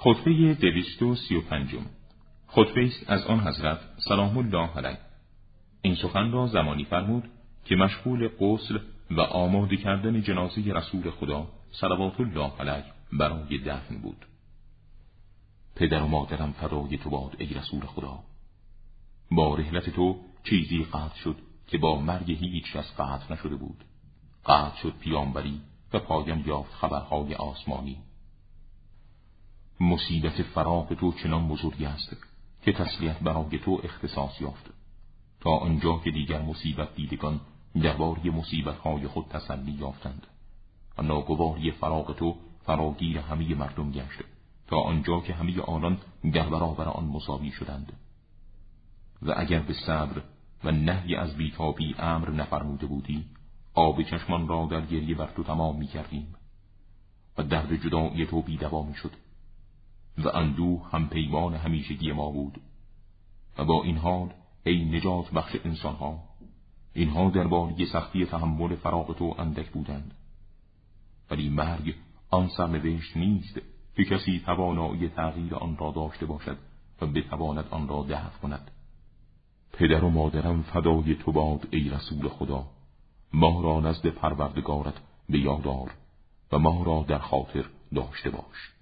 خطبه دویست و سی و پنجم. خطبه است از آن حضرت سلام الله علیه. این سخن را زمانی فرمود که مشغول غسل و آماده کردن جنازه رسول خدا صلوات الله علیه برای دفن بود. پدر و مادرم فدای تو باد ای رسول خدا. با رحلت تو چیزی قطع شد که با مرگ هیچ کس قطع نشده بود. قطع شد پیامبری و پایان یافت خبرهای آسمانی. مصیبت فراق تو چنان بزرگی است که تسلیت برای تو اختصاص یافت. تا آنجا که دیگر مصیبت دیدگان درباره مصیبتهای خود تسلی یافتند و ناگواری فراق تو فراگیر همه مردم گشت. تا آنجا که همه آنان در برابر آن مساوی شدند. و اگر به صبر و نهی از بیتابی امر نفرموده بودی آب چشمان را در گریه بر تو تمام می کردیم و درد جدایی تو بیدوا می شد و اندوه هم پیمان همیشگی ما بود. و با این حال ای نجات بخش انسانها اینها در بالی سختی تحمل فراغ تو اندک بودند. ولی مرگ آن سرنوشت نیست که کسی توانایی تغییر آن را داشته باشد و بتواند آن را دفع کند. پدر و مادرم فدای تو باد ای رسول خدا. ما را نزد پروردگارت به یادار و ما را در خاطر داشته باش.